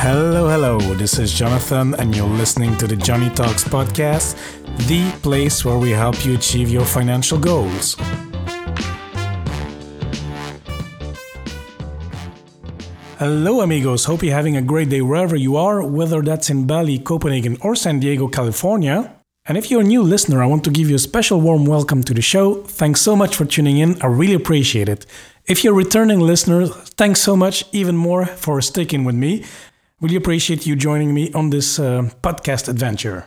Hello, hello. This is Jonathan, and you're listening to the Joney Talks podcast, the place where we help you achieve your financial goals. Hello, amigos. Hope you're having a great day wherever you are, whether that's in Bali, Copenhagen, or San Diego, California. And if you're a new listener, I want to give you a special warm welcome to the show. Thanks so much for tuning in. I really appreciate it. If you're a returning listener, thanks so much, even more, for sticking with me. Really appreciate you joining me on this uh, podcast adventure.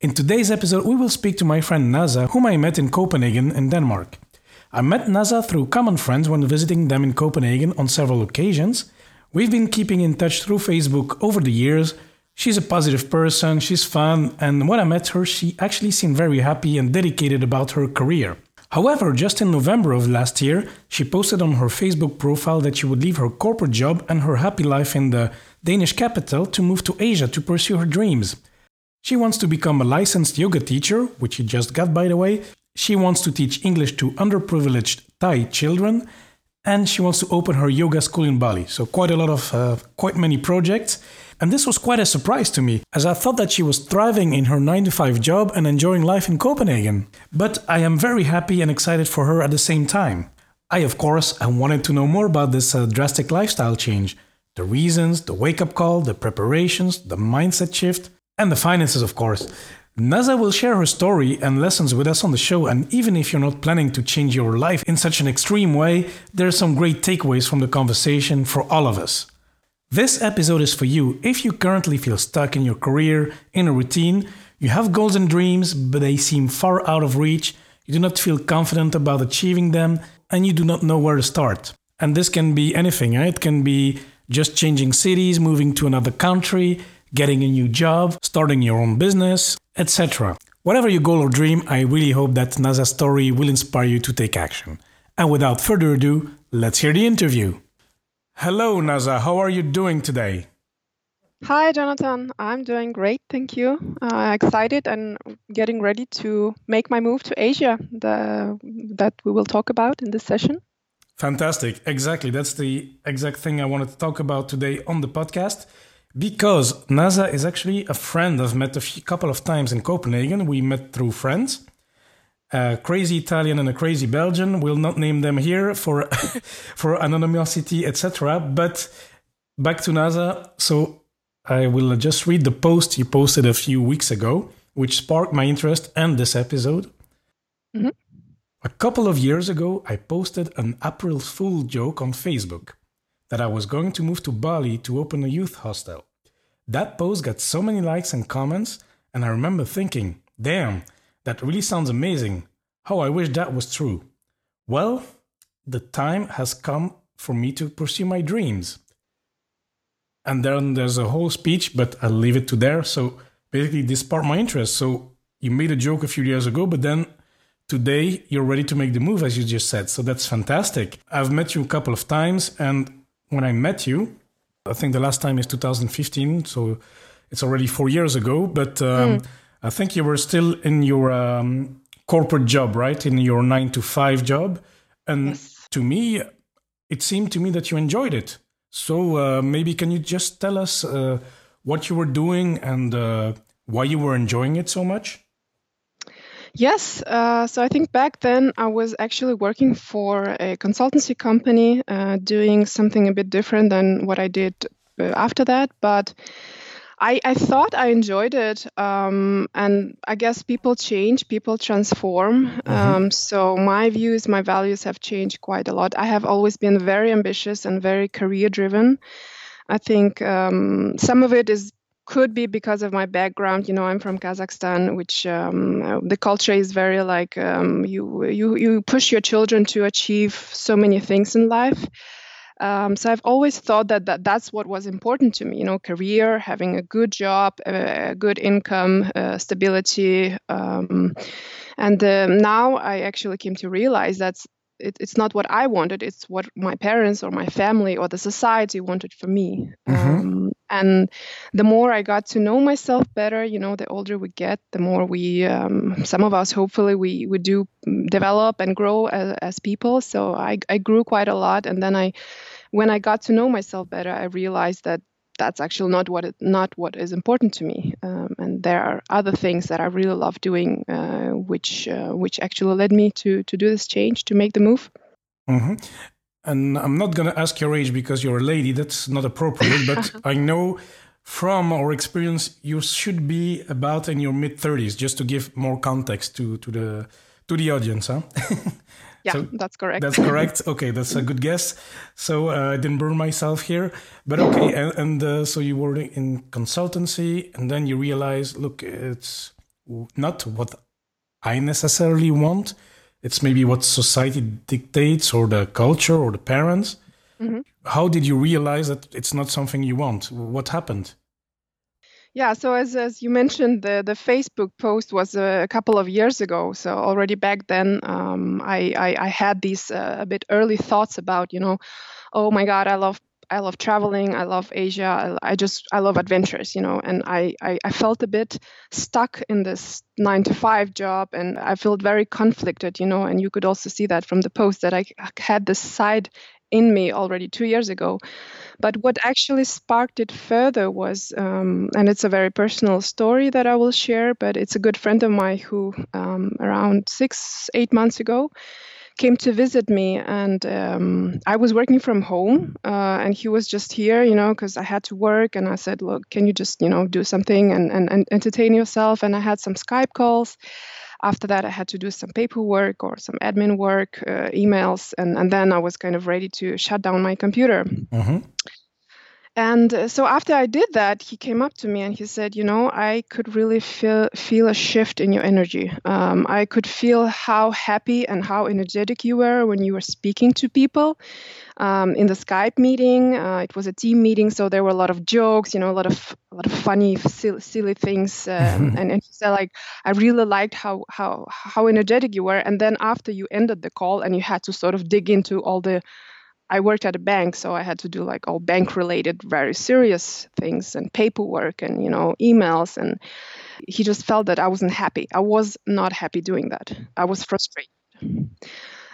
In today's episode, we will speak to my friend Naza, whom I met in Copenhagen, in Denmark. I met Naza through common friends when visiting them in Copenhagen on several occasions. We've been keeping in touch through Facebook over the years. She's a positive person, she's fun, and when I met her, she actually seemed very happy and dedicated about her career. However, just in November of last year, she posted on her Facebook profile that she would leave her corporate job and her happy life in the Danish capital to move to Asia to pursue her dreams. She wants to become a licensed yoga teacher, which she just got by the way. She wants to teach English to underprivileged Thai children, and she wants to open her yoga school in Bali. So quite a lot of uh, quite many projects. And this was quite a surprise to me, as I thought that she was thriving in her 9 to 5 job and enjoying life in Copenhagen. But I am very happy and excited for her at the same time. I, of course, I wanted to know more about this uh, drastic lifestyle change the reasons, the wake up call, the preparations, the mindset shift, and the finances, of course. Naza will share her story and lessons with us on the show, and even if you're not planning to change your life in such an extreme way, there are some great takeaways from the conversation for all of us. This episode is for you if you currently feel stuck in your career, in a routine, you have goals and dreams, but they seem far out of reach, you do not feel confident about achieving them, and you do not know where to start. And this can be anything, right? it can be just changing cities, moving to another country, getting a new job, starting your own business, etc. Whatever your goal or dream, I really hope that Naza's story will inspire you to take action. And without further ado, let's hear the interview. Hello, Naza. How are you doing today? Hi, Jonathan. I'm doing great, thank you. Uh, excited and getting ready to make my move to Asia the, that we will talk about in this session. Fantastic. Exactly. That's the exact thing I wanted to talk about today on the podcast because Naza is actually a friend I've met a few, couple of times in Copenhagen. We met through friends a crazy Italian and a crazy Belgian. We'll not name them here for for anonymity, etc. But back to Naza. So I will just read the post you posted a few weeks ago, which sparked my interest and this episode. Mm-hmm. A couple of years ago, I posted an April Fool joke on Facebook that I was going to move to Bali to open a youth hostel. That post got so many likes and comments, and I remember thinking, damn, that really sounds amazing. How I wish that was true. Well, the time has come for me to pursue my dreams. And then there's a whole speech, but I'll leave it to there. So basically, this sparked my interest. So you made a joke a few years ago, but then today you're ready to make the move, as you just said. So that's fantastic. I've met you a couple of times, and when I met you, I think the last time is 2015, so it's already four years ago. But um, mm. I think you were still in your um, corporate job, right? In your nine to five job. And yes. to me, it seemed to me that you enjoyed it. So uh, maybe can you just tell us uh, what you were doing and uh, why you were enjoying it so much? Yes. Uh, so I think back then I was actually working for a consultancy company, uh, doing something a bit different than what I did uh, after that. But I, I thought I enjoyed it. Um, and I guess people change, people transform. Mm-hmm. Um, so my views, my values have changed quite a lot. I have always been very ambitious and very career driven. I think um, some of it is could be because of my background. You know, I'm from Kazakhstan, which um, the culture is very like um, you you you push your children to achieve so many things in life. Um, so I've always thought that, that that's what was important to me, you know, career, having a good job, a, good income, uh, stability. Um, and uh, now I actually came to realize that's it, it's not what I wanted; it's what my parents or my family or the society wanted for me. Mm-hmm. Um, and the more I got to know myself better, you know, the older we get, the more we, um, some of us, hopefully, we we do develop and grow as, as people. So I I grew quite a lot, and then I, when I got to know myself better, I realized that that's actually not what it, not what is important to me. Um, and there are other things that I really love doing, uh, which uh, which actually led me to to do this change, to make the move. Mm-hmm. And I'm not going to ask your age because you're a lady. That's not appropriate. But I know from our experience, you should be about in your mid 30s, just to give more context to to the to the audience, huh? Yeah, so that's correct. That's correct. Okay, that's a good guess. So uh, I didn't burn myself here, but okay. And, and uh, so you were in consultancy, and then you realize, look, it's not what I necessarily want. It's maybe what society dictates, or the culture, or the parents. Mm-hmm. How did you realize that it's not something you want? What happened? Yeah, so as, as you mentioned, the, the Facebook post was a, couple of years ago. So already back then, um, I, I, I, had these uh, a bit early thoughts about, you know, oh my God, I love I love traveling. I love Asia. I, I just I love adventures, you know. And I, I, I felt a bit stuck in this nine to five job, and I felt very conflicted, you know. And you could also see that from the post that I had this side in me already two years ago. But what actually sparked it further was, um, and it's a very personal story that I will share, but it's a good friend of mine who, um, around six, eight months ago, came to visit me and um, i was working from home uh, and he was just here you know because i had to work and i said look can you just you know do something and, and, and entertain yourself? And i had some skype calls after that, I had to do some paperwork or some admin work, uh, emails, and, and then I was kind of ready to shut down my computer. Mm-hmm. And uh, so after I did that, he came up to me and he said, "You know, I could really feel feel a shift in your energy. Um, I could feel how happy and how energetic you were when you were speaking to people." Um, in the Skype meeting, uh, it was a team meeting, so there were a lot of jokes, you know, a lot of a lot of funny, silly, silly things. Um, mm-hmm. and, and he said, like, I really liked how how how energetic you were. And then after you ended the call and you had to sort of dig into all the I worked at a bank, so I had to do like all bank related, very serious things and paperwork and, you know, emails. And he just felt that I wasn't happy. I was not happy doing that. I was frustrated.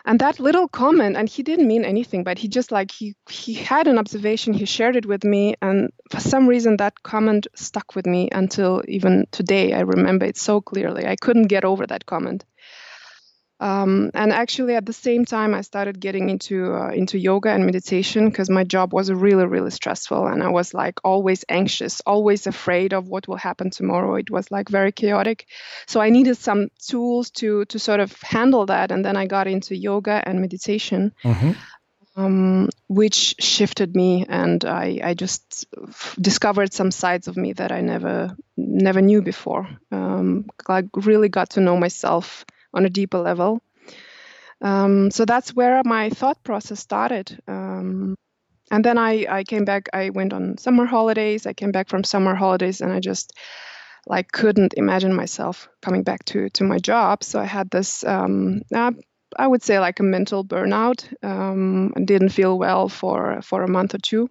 And that little comment, and he didn't mean anything, but he just like, he, he had an observation, he shared it with me. And for some reason, that comment stuck with me until even today. I remember it so clearly. I couldn't get over that comment. Um, and actually, at the same time, I started getting into uh, into yoga and meditation because my job was really, really stressful, and I was like always anxious, always afraid of what will happen tomorrow. It was like very chaotic, so I needed some tools to to sort of handle that. And then I got into yoga and meditation. Mm-hmm. Um, which shifted me, and I, I just discovered some sides of me that I never never knew before. Um, like really got to know myself on a deeper level. Um, so that's where my thought process started. Um, and then I, I came back, I went on summer holidays. I came back from summer holidays and I just like couldn't imagine myself coming back to, to my job. So I had this, um, uh, I would say like a mental burnout um, didn't feel well for, for a month or two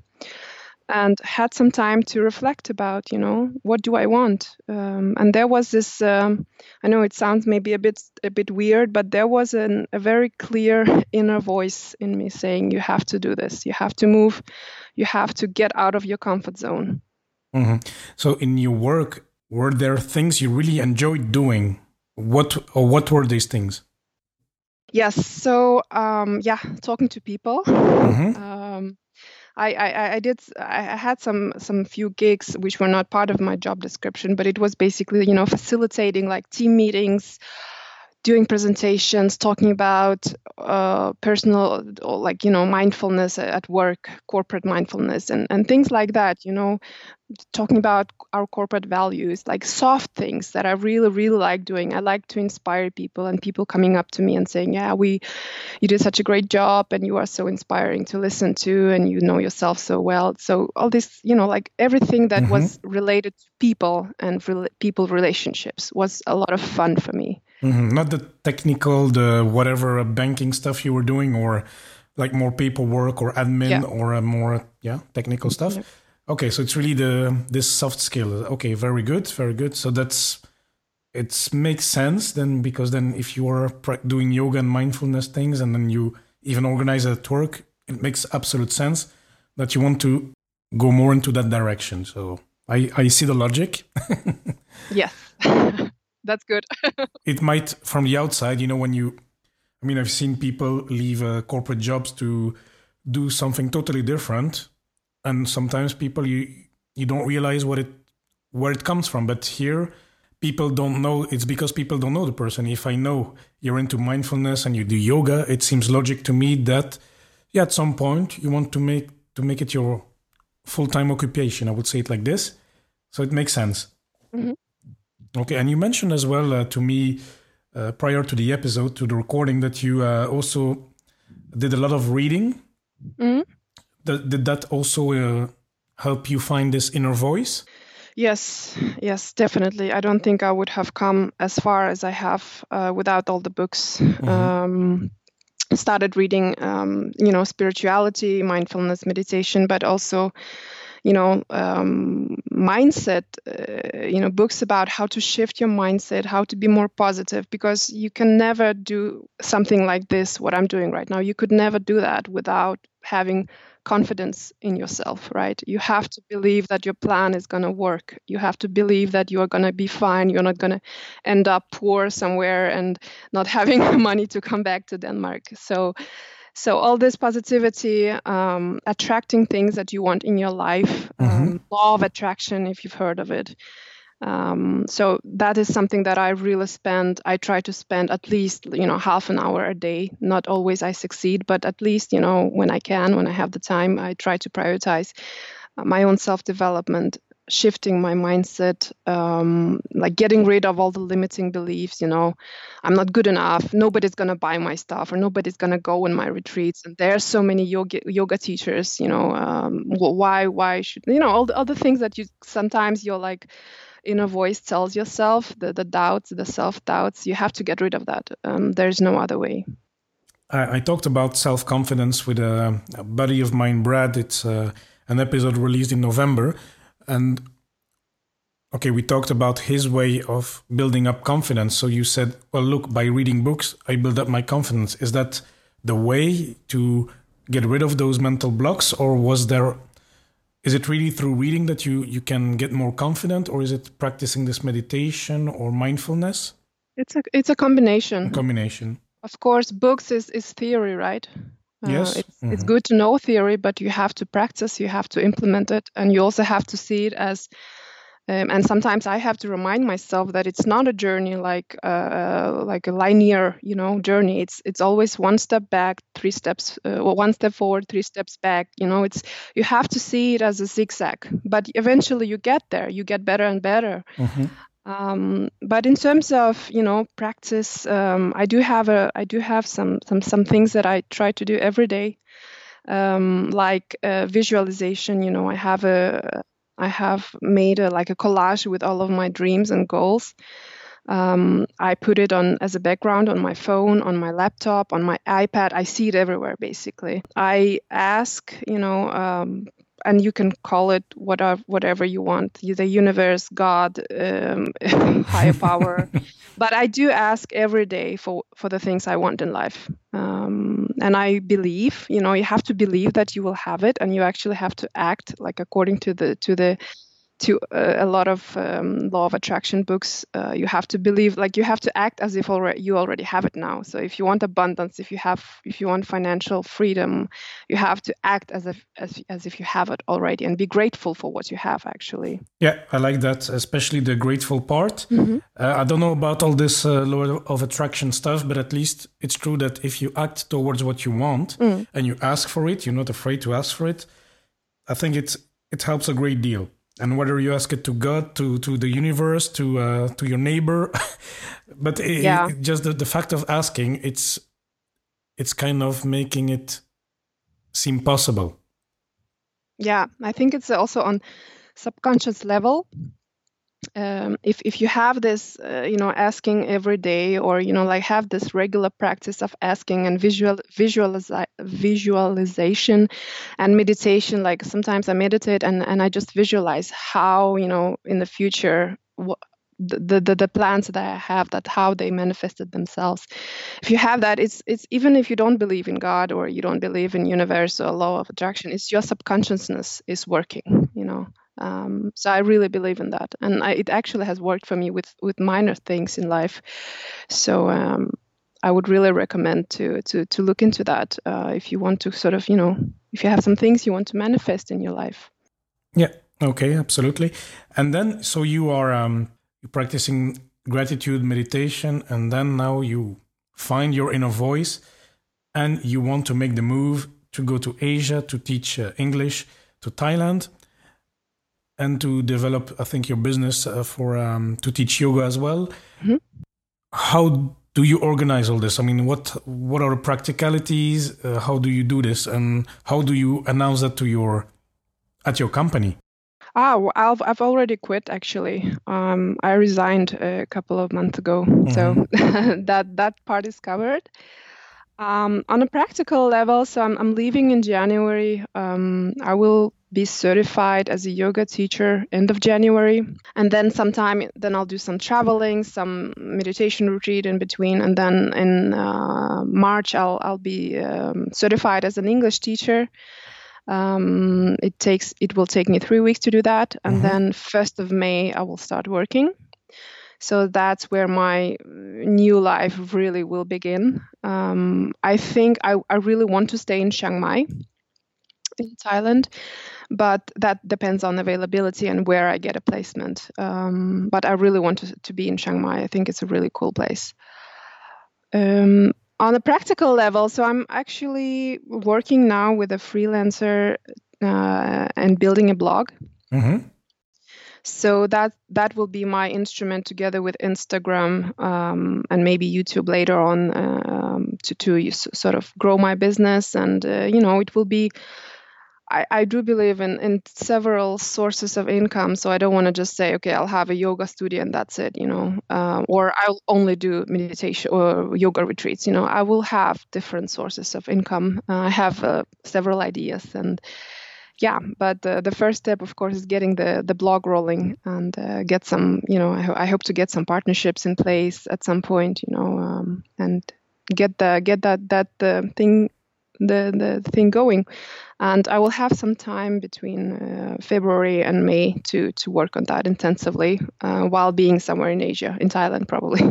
and had some time to reflect about you know what do i want? Um, and there was this um, i know it sounds maybe a bit a bit weird but there was an, a very clear inner voice in me saying you have to do this. You have to move. You have to get out of your comfort zone. Mm-hmm. so in your work were there things you really enjoyed doing? What or what were these things? Yes. So um, yeah talking to people. Mm-hmm. um, I, I, I did I had some some few gigs which were not part of my job description, but it was basically you know facilitating like team meetings, doing presentations, talking about uh, personal like you know mindfulness at work, corporate mindfulness, and and things like that. You know, talking about our corporate values, like soft things that I really, really like doing. I like to inspire people and people coming up to me and saying, Yeah, we you did such a great job and you are so inspiring to listen to and you know yourself so well. So all this, you know, like everything that mm-hmm. was related to people and re- people relationships was a lot of fun for me. Mm-hmm. Not the technical, the whatever banking stuff you were doing or like more paperwork or admin yeah. or more yeah technical stuff. Yeah Okay, so it's really the this soft skill. Okay, very good, very good. So that's it makes sense then because then if you are doing yoga and mindfulness things and then you even organize at work, it makes absolute sense that you want to go more into that direction. So I, I see the logic. yes, that's good. it might, from the outside, you know, when you, I mean, I've seen people leave uh, corporate jobs to do something totally different, and sometimes people you you don't realize what it where it comes from. But here, people don't know. It's because people don't know the person. If I know you're into mindfulness and you do yoga, it seems logic to me that yeah, at some point you want to make to make it your full-time occupation. I would say it like this, so it makes sense. Mm-hmm. Okay, and you mentioned as well uh, to me uh, prior to the episode, to the recording, that you uh, also did a lot of reading. Mm-hmm. Did, did that also uh, help you find this inner voice? Yes, yes, definitely. I don't think I would have come as far as I have uh, without all the books. Mm-hmm. Um, started reading, um, you know, spirituality, mindfulness, meditation, but also, you know, um, mindset. Uh, you know, books about how to shift your mindset, how to be more positive, because you can never do something like this. What I'm doing right now, you could never do that without having confidence in yourself, right? You have to believe that your plan is going to work. You have to believe that you are going to be fine. You're not going to end up poor somewhere and not having money to come back to Denmark. So, so all this positivity, um, attracting things that you want in your life, mm-hmm. um, law of attraction, if you've heard of it, um, so that is something that I really spend. I try to spend at least you know half an hour a day. Not always I succeed, but at least you know when I can, when I have the time, I try to prioritize uh, my own self development, shifting my mindset, um, like getting rid of all the limiting beliefs. You know, I'm not good enough. Nobody's gonna buy my stuff, or nobody's gonna go in my retreats. And there are so many yoga yoga teachers. You know, um, why why should you know all the other things that you sometimes you're like inner voice tells yourself, the, the doubts, the self doubts, you have to get rid of that. Um, there's no other way. I, I talked about self confidence with a, a, buddy of mine, Brad. It's uh, an episode released in November. And okay, we talked about his way of building up confidence. So you said, well, look, by reading books, I build up my confidence. Is that the way to get rid of those mental blocks, or was there is it really through reading that you you can get more confident? Or is it practicing this meditation or mindfulness? It's a it's a combination. A combination. Of course books is is theory right uh, yes it's, mm-hmm. it's good to know theory but you have to practice you have to implement it and you also have to see it as um, and sometimes I have to remind myself that it's not a journey like uh, like a linear, you know, journey. It's it's always one step back, three steps, uh, well, one step forward, three steps back. You know, it's you have to see it as a zigzag, but eventually you get there. You get better and better. Mm-hmm. Um, but in terms of you know practice, um, I do have a I do have some some some things that I try to do every day. Um, like uh, visualization. You know, I have a I have made a, like a collage with all of my dreams and goals. Um, I put it on as a background on my phone, on my laptop, on my iPad. I see it everywhere, basically. I ask, you know, um, and you can call it whatever whatever you want the universe god um, higher power. But i do ask every day for for the things i want in life. Um, and i believe you know you have to believe that you will have it and you actually have to act like according to the to the to uh, a lot of um, law of attraction books uh, you have to believe like you have to act as if already you already have it now so if you want abundance if you have if you want financial freedom you have to act as if as, as if you have it already and be grateful for what you have actually yeah i like that especially the grateful part mm-hmm. uh, i don't know about all this uh, law of attraction stuff but at least it's true that if you act towards what you want mm. and you ask for it you're not afraid to ask for it i think it's it helps a great deal and whether you ask it to God, to to the universe, to uh, to your neighbor, but it, yeah. it, just the, the fact of asking, it's it's kind of making it seem possible. Yeah, I think it's also on subconscious level um, if if you have this uh, you know asking every day or you know like have this regular practice of asking and visual visualization and meditation like sometimes i meditate and and i just visualize how you know in the future the, the the plans that I have, that how they manifested themselves. If you have that, it's it's even if you don't believe in God or you don't believe in universe or law of attraction, it's your subconsciousness is working. You know. Um, so I really believe in that, and I, it actually has worked for me with with minor things in life. So um, I would really recommend to to to look into that uh, if you want to sort of you know if you have some things you want to manifest in your life. Yeah. Okay. Absolutely. And then so you are um, practicing gratitude meditation, and then now you find your inner voice, and you want to make the move to go to Asia to teach uh, English to Thailand and to develop, I think, your business uh, for um, to teach yoga as well. Mm-hmm. How do you organize all this? I mean, what what are the practicalities? Uh, how do you do this, and how do you announce that to your at your company? Ah, well, I've I've already quit. Actually, um, I resigned a couple of months ago, mm-hmm. so that that part is covered. Um, on a practical level, so I'm, I'm leaving in January. Um, I will be certified as a yoga teacher end of January. And then sometime, then I'll do some traveling, some meditation retreat in between. And then in uh, March, I'll, I'll be um, certified as an English teacher. Um, it takes it will take me three weeks to do that, and mm-hmm. then first of May I will start working. So that's where my new life really will begin. Um, I think I, I really want to stay in Chiang Mai, in Thailand, but that depends on availability and where I get a placement. Um, but I really want to, to be in Chiang Mai. I think it's a really cool place. Um, on a practical level, so I'm actually working now with a freelancer uh, and building a blog. Mm-hmm. So that that will be my instrument together with Instagram um, and maybe YouTube later on um, to to sort of grow my business and uh, you know it will be I, I do believe in, in several sources of income. So I don't want to just say, okay, I'll have a yoga studio and that's it, you know, uh, or I'll only do meditation or yoga retreats. You know, I will have different sources of income. Uh, I have uh, several ideas and yeah, but the first step, of course, is getting the, the blog rolling and uh, get some, you know, I, I, hope to get some partnerships in place at some point, you know, um, and get the get that that the thing the the thing going and I will have some time between uh, February and May to to work on that intensively uh, while being somewhere in Asia, in Thailand probably.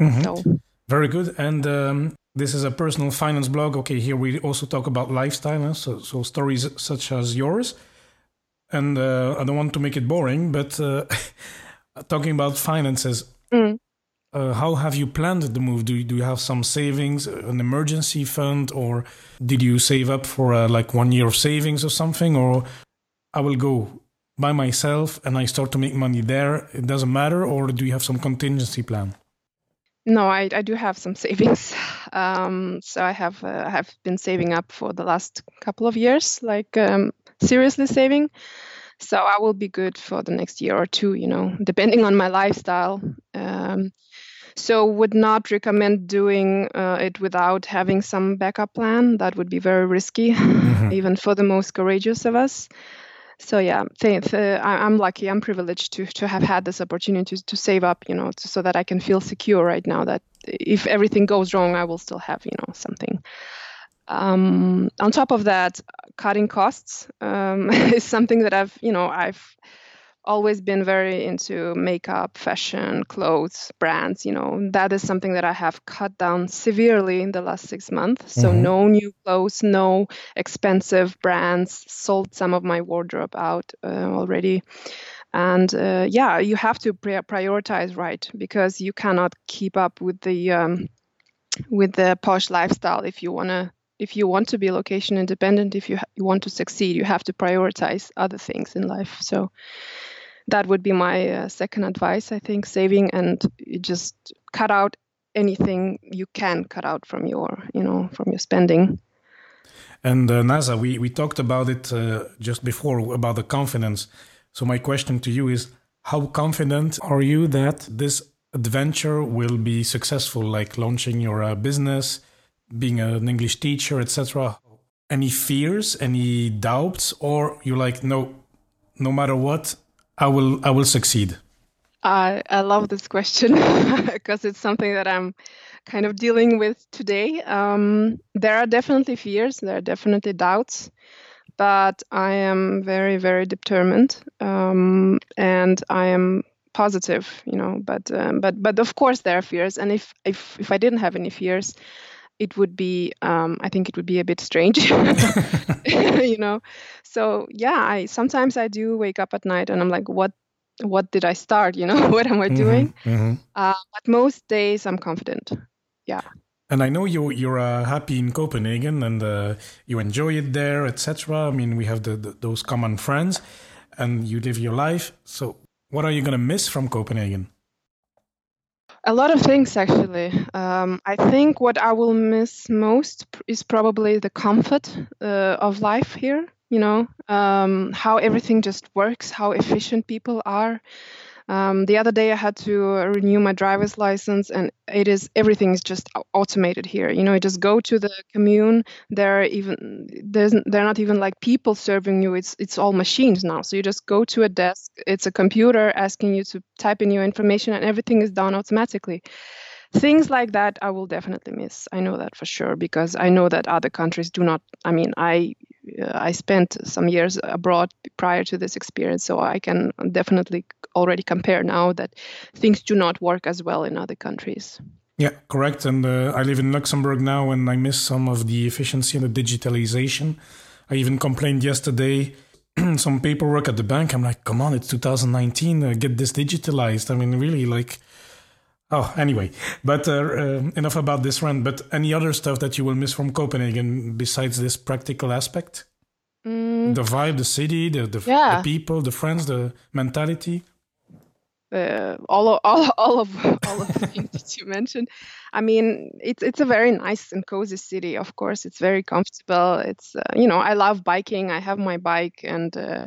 Mm-hmm. So. Very good. And um, this is a personal finance blog. Okay, here we also talk about lifestyle, so so stories such as yours. And uh, I don't want to make it boring, but uh, talking about finances. Mm. Uh, how have you planned the move? Do you, do you have some savings, an emergency fund, or did you save up for uh, like one year of savings or something? Or I will go by myself and I start to make money there. It doesn't matter, or do you have some contingency plan? No, I, I do have some savings. Um, so I have uh, have been saving up for the last couple of years, like um, seriously saving. So I will be good for the next year or two, you know, depending on my lifestyle. Um, so would not recommend doing uh, it without having some backup plan. That would be very risky, mm-hmm. even for the most courageous of us. So yeah, th- uh, I'm lucky. I'm privileged to to have had this opportunity to, to save up, you know, to, so that I can feel secure right now. That if everything goes wrong, I will still have, you know, something. Um, on top of that, cutting costs um, is something that I've, you know, I've always been very into makeup, fashion, clothes, brands. You know, that is something that I have cut down severely in the last six months. So, mm-hmm. no new clothes, no expensive brands, sold some of my wardrobe out uh, already. And uh, yeah, you have to prioritize right because you cannot keep up with the um, with the posh lifestyle if you want to if you want to be location independent if you, ha- you want to succeed you have to prioritize other things in life. So that would be my uh, second advice i think saving and just cut out anything you can cut out from your you know from your spending. And uh, Naza we, we talked about it uh, just before about the confidence. So my question to you is how confident are you that this adventure will be successful like launching your uh, business being an english teacher etc any fears any doubts or you're like no no matter what I will I will succeed. I I love this question because it's something that I'm kind of dealing with today. Um, there are definitely fears, there are definitely doubts, but I am very very determined, um, and I am positive. You know, but um, but but of course there are fears, and if if if I didn't have any fears. It would be, um, I think it would be a bit strange, you know. So yeah, I sometimes I do wake up at night and I'm like, what what did I start? You know, what am I mm-hmm, doing? Mm-hmm. Uh, but most days I'm confident. Yeah. And I know you you're uh, happy in Copenhagen and uh, you enjoy it there, etc. I mean, we have the, the, those common friends, and you live your life. So, what are you gonna miss from Copenhagen? A lot of things, actually. Um, I think what I will miss most is probably the comfort uh, of life here you know um, how everything just works how efficient people are um, the other day i had to renew my driver's license and it is everything is just automated here. You know you just go to the commune there are even there's they're not even like people serving you. It's it's all machines now. So you just go to a desk it's a computer asking you to type in your information and everything is done automatically. Things like that i will definitely miss. I know that for sure because i know that other countries do not i mean i i spent some years abroad prior to this experience so i can definitely already compare now that things do not work as well in other countries. Yeah correct and uh, i live in luxembourg now and i miss some of the efficiency and the digitalization. I even complained yesterday some paperwork at the bank. I'm like come on it's 2019 uh, get this digitalized. I mean really like Oh, anyway, but uh, uh, enough about this run. But any other stuff that you will miss from Copenhagen besides this practical aspect? Mm. The vibe, the city, the the, yeah. the, people, the friends, the mentality. Uh, all of all, all of all of the things that you mentioned. I mean, it's it's a very nice and cozy city. Of course, it's very comfortable. It's uh, you know, I love biking. I have my bike, and uh,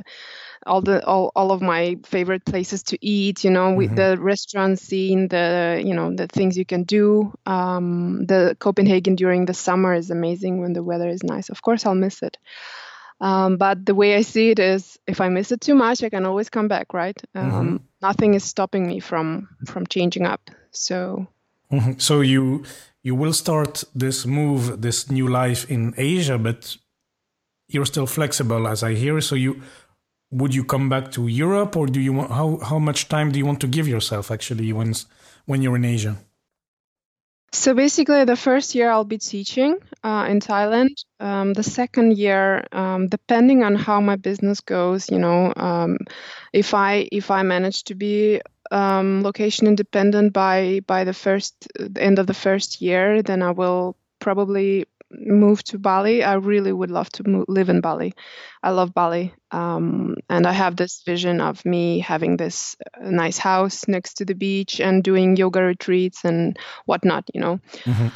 all the all, all of my favorite places to eat you know with mm-hmm. the restaurant scene the you know the things you can do um, the copenhagen during the summer is amazing when the weather is nice of course i'll miss it um, but the way i see it is if i miss it too much i can always come back right um, mm-hmm. nothing is stopping me from from changing up so mm-hmm. so you you will start this move this new life in asia but you're still flexible as i hear so you would you come back to Europe, or do you want how how much time do you want to give yourself actually when when you're in Asia? So basically, the first year I'll be teaching uh, in Thailand. Um, the second year, um, depending on how my business goes, you know, um, if I if I manage to be um, location independent by by the first end of the first year, then I will probably move to Bali, I really would love to move, live in Bali. I love Bali. Um, and I have this vision of me having this uh, nice house next to the beach and doing yoga retreats and whatnot, you know. Mm-hmm.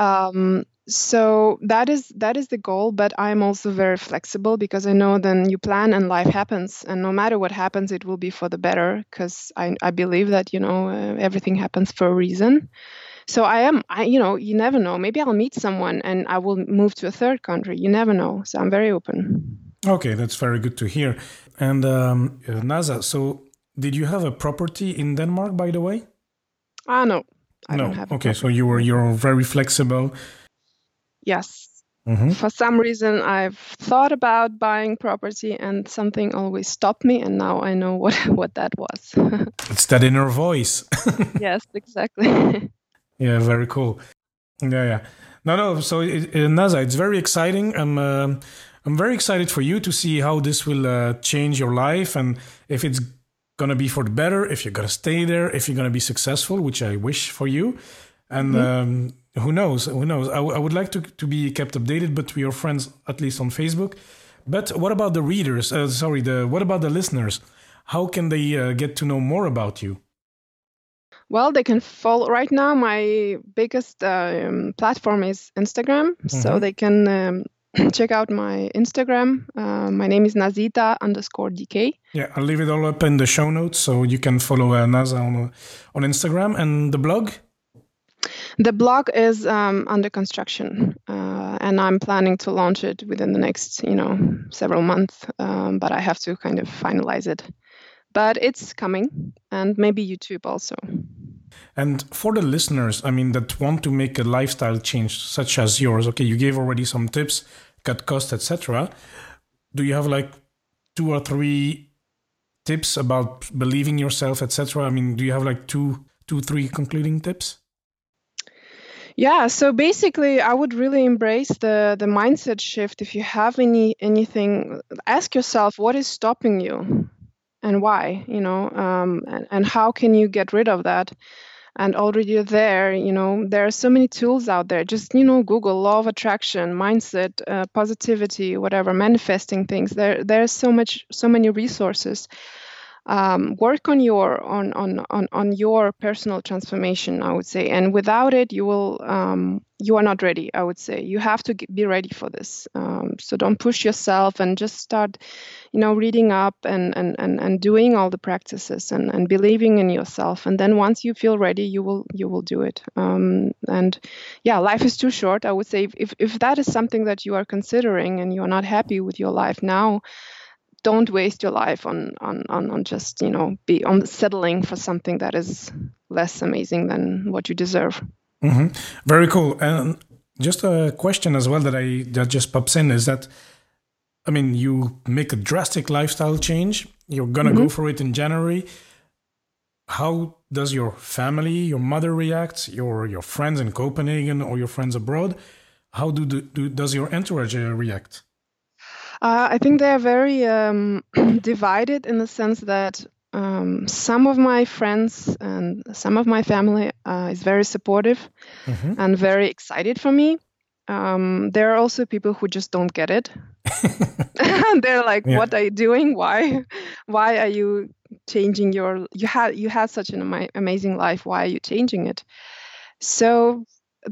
Um, so that is that is the goal but i'm also very flexible because i know then you plan and life happens and no matter what happens it will be for the better because I, I believe that you know uh, everything happens for a reason so I am, I, you know, you never know. Maybe I'll meet someone and I will move to a third country. You never know. So I'm very open. Okay, that's very good to hear. And um, uh, Naza, so did you have a property in Denmark, by the way? Ah, no, I don't have. no. okay, so you were you're very flexible. Yes. Mm-hmm. For some reason, I've thought about buying property, and something always stopped me. And now I know what what that was. it's that inner voice. yes, exactly. Yeah, very cool. Yeah, yeah. No, no. So, it, it, Naza, it's very exciting. I'm, uh, I'm very excited for you to see how this will uh, change your life and if it's gonna be for the better, if you're gonna stay there, if you're gonna be successful, which I wish for you. And mm-hmm. um, who knows? Who knows? I, w- I would like to to be kept updated, but we are friends at least on Facebook. But what about the readers? Uh, sorry, the what about the listeners? How can they uh, get to know more about you? Well, they can follow. Right now, my biggest um, platform is Instagram, mm-hmm. so they can um, check out my Instagram. Uh, my name is Nazita underscore DK. Yeah, I'll leave it all up in the show notes, so you can follow uh, Naza on on Instagram and the blog. The blog is um, under construction, uh, and I'm planning to launch it within the next, you know, several months. Um, but I have to kind of finalize it but it's coming, and maybe YouTube also. And for the listeners, I mean, that want to make a lifestyle change such as yours, okay, you gave already some tips, cut costs, etc. Do you have like two or three tips about believing yourself, etc.? I mean, do you have like two, two, three concluding tips? Yeah, so basically, I would really embrace the the mindset shift. If you have any anything, ask yourself what is stopping you, and why. You know, um, and, and how can you get rid of that? And already there, you know, there are so many tools out there. Just you know, Google law of attraction, mindset, uh, positivity, whatever, manifesting things. There, there's so much, so many resources um, work on your on, on on on your personal transformation i would say. And without it you will um, you are not ready i would say. You have to be ready for this. Um, so don't push yourself and just start you know reading up and and and, and doing all the practices and, and believing in yourself. And then once you feel ready you will you will do it. Um, and yeah life is too short i would say. If, if that is something that you are considering and you are not happy with your life now don't waste your life on on on, on just you know be on settling for something that is less amazing than what you deserve. Mm-hmm. very cool. And just a question as well that i that just pops in is that i mean you make a drastic lifestyle change. You're gonna mm-hmm. go for it in january. How does your family your mother react your your friends in copenhagen or your friends abroad? How do, do, do does your entourage uh, react uh, I think they are very um, divided in the sense that um, some of my friends and some of my family uh, is very supportive mm-hmm. and very excited for me. Um, there are also people who just don't get it. They're like, yeah. "What are you doing? Why? Why are you changing your? You had you had such an ama- amazing life. Why are you changing it?" So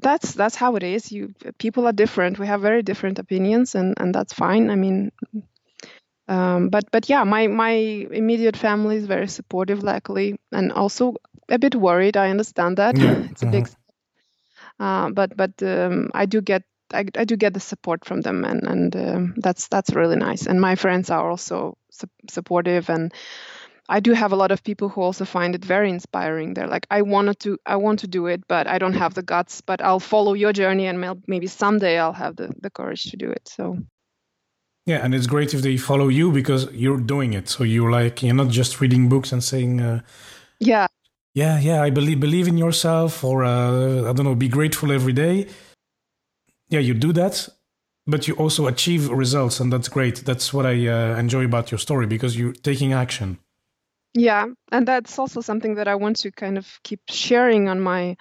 that's that's how it is. You people are different. We have very different opinions and and that's fine. I mean um, but but yeah my my immediate family is very supportive luckily and also a bit worried. I understand that. Yeah. it's a big uh-huh. uh, but but um, i do get I, I do get the support from them and and um, that's that's really nice. And my friends are also su- supportive and I do have a lot of people who also find it very inspiring. They're like, I wanted to, I want to do it, but I don't have the guts. But I'll follow your journey, and maybe someday I'll have the the courage to do it. So. Yeah, and it's great if they follow you because you're doing it. So you're like you're not just reading books and saying, uh, "Yeah, yeah, yeah, I believe believe in yourself," or uh, I don't know, be grateful every day. Yeah, you do that, but you also achieve results, and that's great. That's what I uh, enjoy about your story because you're taking action. Yeah, and that's also something that I want to kind of keep sharing on my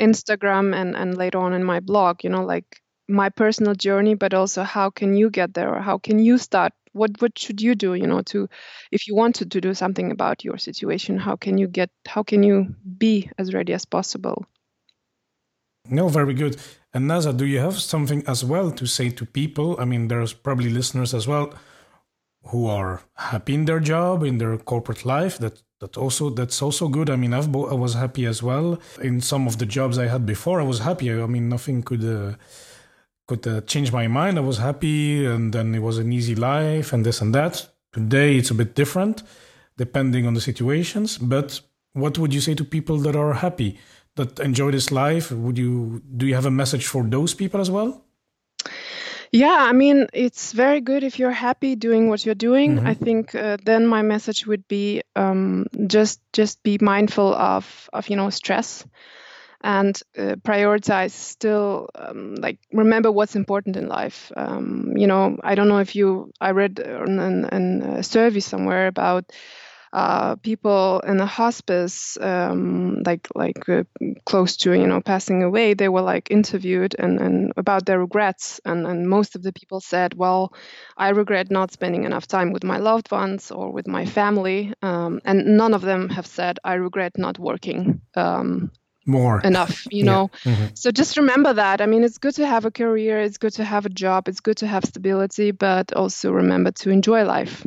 Instagram and and later on in my blog, you know, like my personal journey, but also how can you get there or how can you start? What what should you do, you know, to if you wanted to do something about your situation, how can you get how can you be as ready as possible? No, very good. And Naza, do you have something as well to say to people? I mean, there's probably listeners as well who are happy in their job in their corporate life that that also that's also good. I mean I've, i was happy as well. In some of the jobs i had before i was happy. I mean nothing could uh, could uh, change my mind. I was happy and then it was an easy life and this and that. Today it's a bit different depending on the situations but what would you say to people that are happy that enjoy this life? Would you do you have a message for those people as well yeah, I mean, it's very good if you're happy doing what you're doing. Mm-hmm. I think uh, then my message would be um, just just be mindful of of you know stress and uh, prioritize still um, like remember what's important in life um, you know i don't know if you i read in, in, in a survey somewhere about uh, people in the hospice, um, like like uh, close to you know passing away, they were like interviewed and, and about their regrets, and and most of the people said, well, I regret not spending enough time with my loved ones or with my family, um, and none of them have said I regret not working. Um, more enough you know yeah. mm-hmm. so just remember that i mean it's good to have a career it's good to have a job it's good to have stability but also remember to enjoy life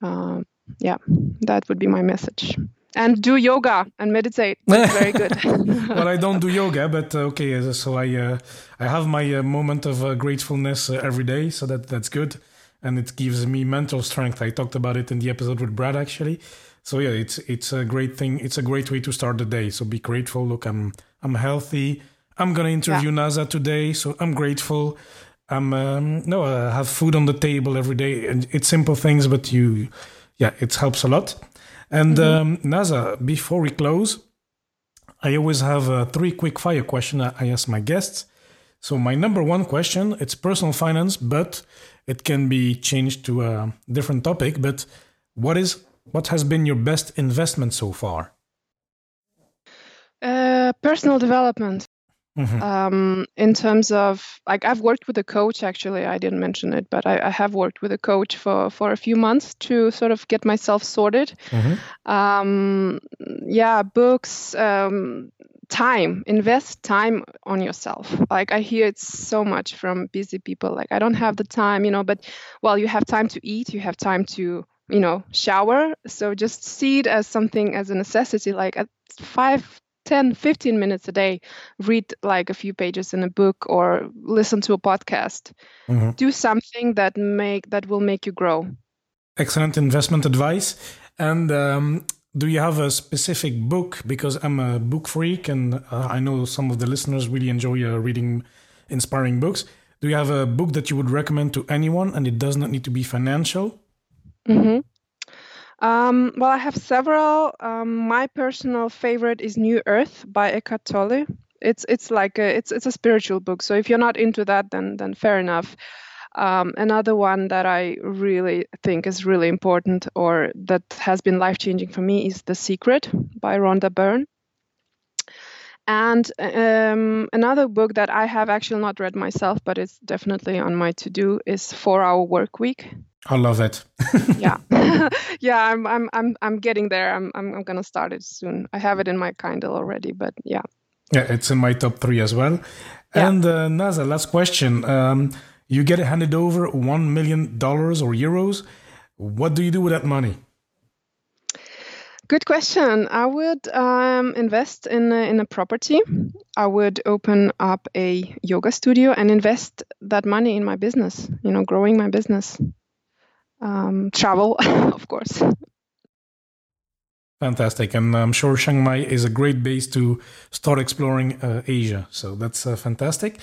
um, yeah, that would be my message. And do yoga and meditate. That's very good. well, I don't do yoga, but uh, okay. So I uh, I have my uh, moment of uh, gratefulness uh, every day, so that that's good, and it gives me mental strength. I talked about it in the episode with Brad actually. So yeah, it's it's a great thing. It's a great way to start the day. So be grateful. Look, I'm I'm healthy. I'm gonna interview yeah. Naza today, so I'm grateful. I'm um, no, I have food on the table every day, and it's simple things, but you, yeah, it helps a lot. And mm-hmm. um, Naza, before we close, I always have a three quick fire question I ask my guests. So my number one question, it's personal finance, but it can be changed to a different topic. But what is what has been your best investment so far? Uh, personal development. Mm-hmm. Um, in terms of like I've worked with a coach actually. I didn't mention it but I, I, have worked with a coach for for a few months to sort of get myself sorted. Mm-hmm. um, yeah books um, time. Invest time on yourself. Like I hear it so much from busy people. Like I don't have the time you know but well you have time to eat. You have time to you know shower. So just see it as something as a necessity. Like at 5 10 15 minutes a day read like a few pages in a book or listen to a podcast. Mm-hmm. do something that make that will make you grow. Excellent investment advice. And um, do you have a specific book? Because i'm a book freak and uh, i know some of the listeners really enjoy uh, reading inspiring books. Do you have a book that you would recommend to anyone and it does not need to be financial? Mm-hmm. Um, well, I have several. Um, my personal favorite is New Earth by Eckhart Tolle. It's it's like a, it's it's a spiritual book. So if you're not into that, then then fair enough. Um, another one that I really think is really important or that has been life changing for me is The Secret by Rhonda Byrne. And um, another book that I have actually not read myself, but it's definitely on my to do, is Four Hour Work Week I love it. yeah, yeah, I'm, I'm, I'm, I'm getting there. I'm, I'm, I'm gonna start it soon. I have it in my Kindle already, but yeah. Yeah, it's in my top three as well. Yeah. And uh, Naza, last question. Um, you get handed over one million dollars or euros. What do you do with that money? Good question. I would um, invest in a, in a property. I would open up a yoga studio and invest that money in my business. You know, growing my business um, travel, of course. Fantastic. And I'm sure Chiang Mai is a great base to start exploring uh, Asia. So that's uh, fantastic.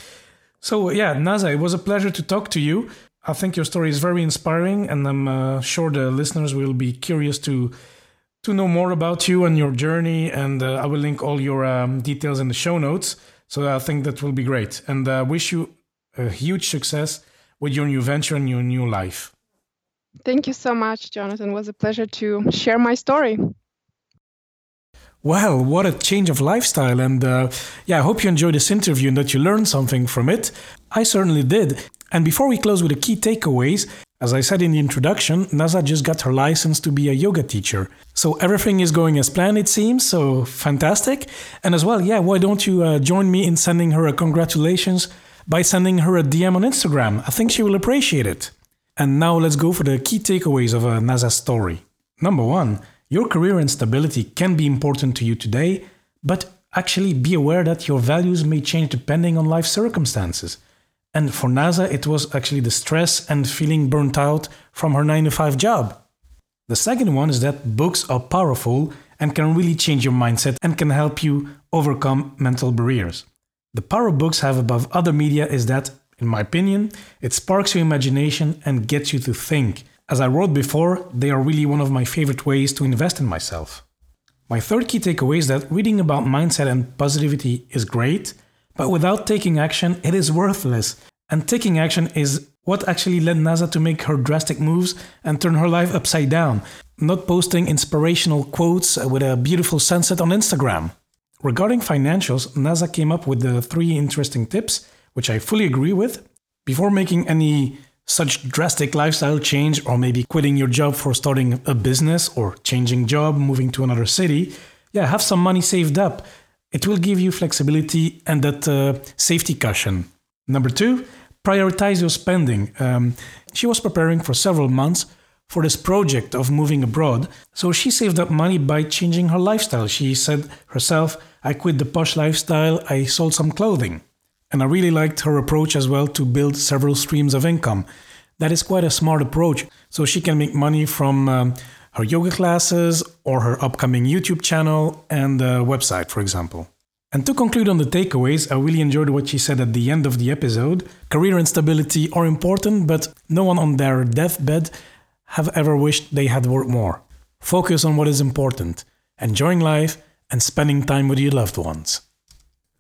So, yeah, Naza, it was a pleasure to talk to you. I think your story is very inspiring, and I'm uh, sure the listeners will be curious to to know more about you and your journey. And uh, I will link all your um, details in the show notes. So I think that will be great. And I uh, wish you a huge success with your new venture and your new life. Thank you so much, Jonathan. It was a pleasure to share my story. Well, what a change of lifestyle. And uh, yeah, I hope you enjoyed this interview and that you learned something from it. I certainly did. And before we close with the key takeaways, as I said in the introduction, Naza just got her license to be a yoga teacher. So everything is going as planned, it seems. So fantastic. And as well, yeah, why don't you uh, join me in sending her a congratulations by sending her a DM on Instagram? I think she will appreciate it. And now let's go for the key takeaways of uh, a Naza story. Number one, your career and stability can be important to you today, but actually be aware that your values may change depending on life circumstances. And for Naza, it was actually the stress and feeling burnt out from her 9 to 5 job. The second one is that books are powerful and can really change your mindset and can help you overcome mental barriers. The power books have above other media is that in my opinion, it sparks your imagination and gets you to think. As I wrote before, they are really one of my favorite ways to invest in myself. My third key takeaway is that reading about mindset and positivity is great, but without taking action, it is worthless. And taking action is what actually led Naza to make her drastic moves and turn her life upside down, not posting inspirational quotes with a beautiful sunset on Instagram. Regarding financials, Naza came up with the three interesting tips which I fully agree with, before making any such drastic lifestyle change or maybe quitting your job for starting a business or changing job, moving to another city, yeah, have some money saved up. It will give you flexibility and that uh, safety cushion. Number two, prioritize your spending. Um, she was preparing for several months for this project of moving abroad, so she saved up money by changing her lifestyle. She said herself, I quit the posh lifestyle, I sold some clothing. And I really liked her approach as well to build several streams of income. That is quite a smart approach. So she can make money from um, her yoga classes or her upcoming YouTube channel and website, for example. And to conclude on the takeaways, I really enjoyed what she said at the end of the episode. Career and stability are important, but no one on their deathbed have ever wished they had worked more. Focus on what is important, enjoying life, and spending time with your loved ones.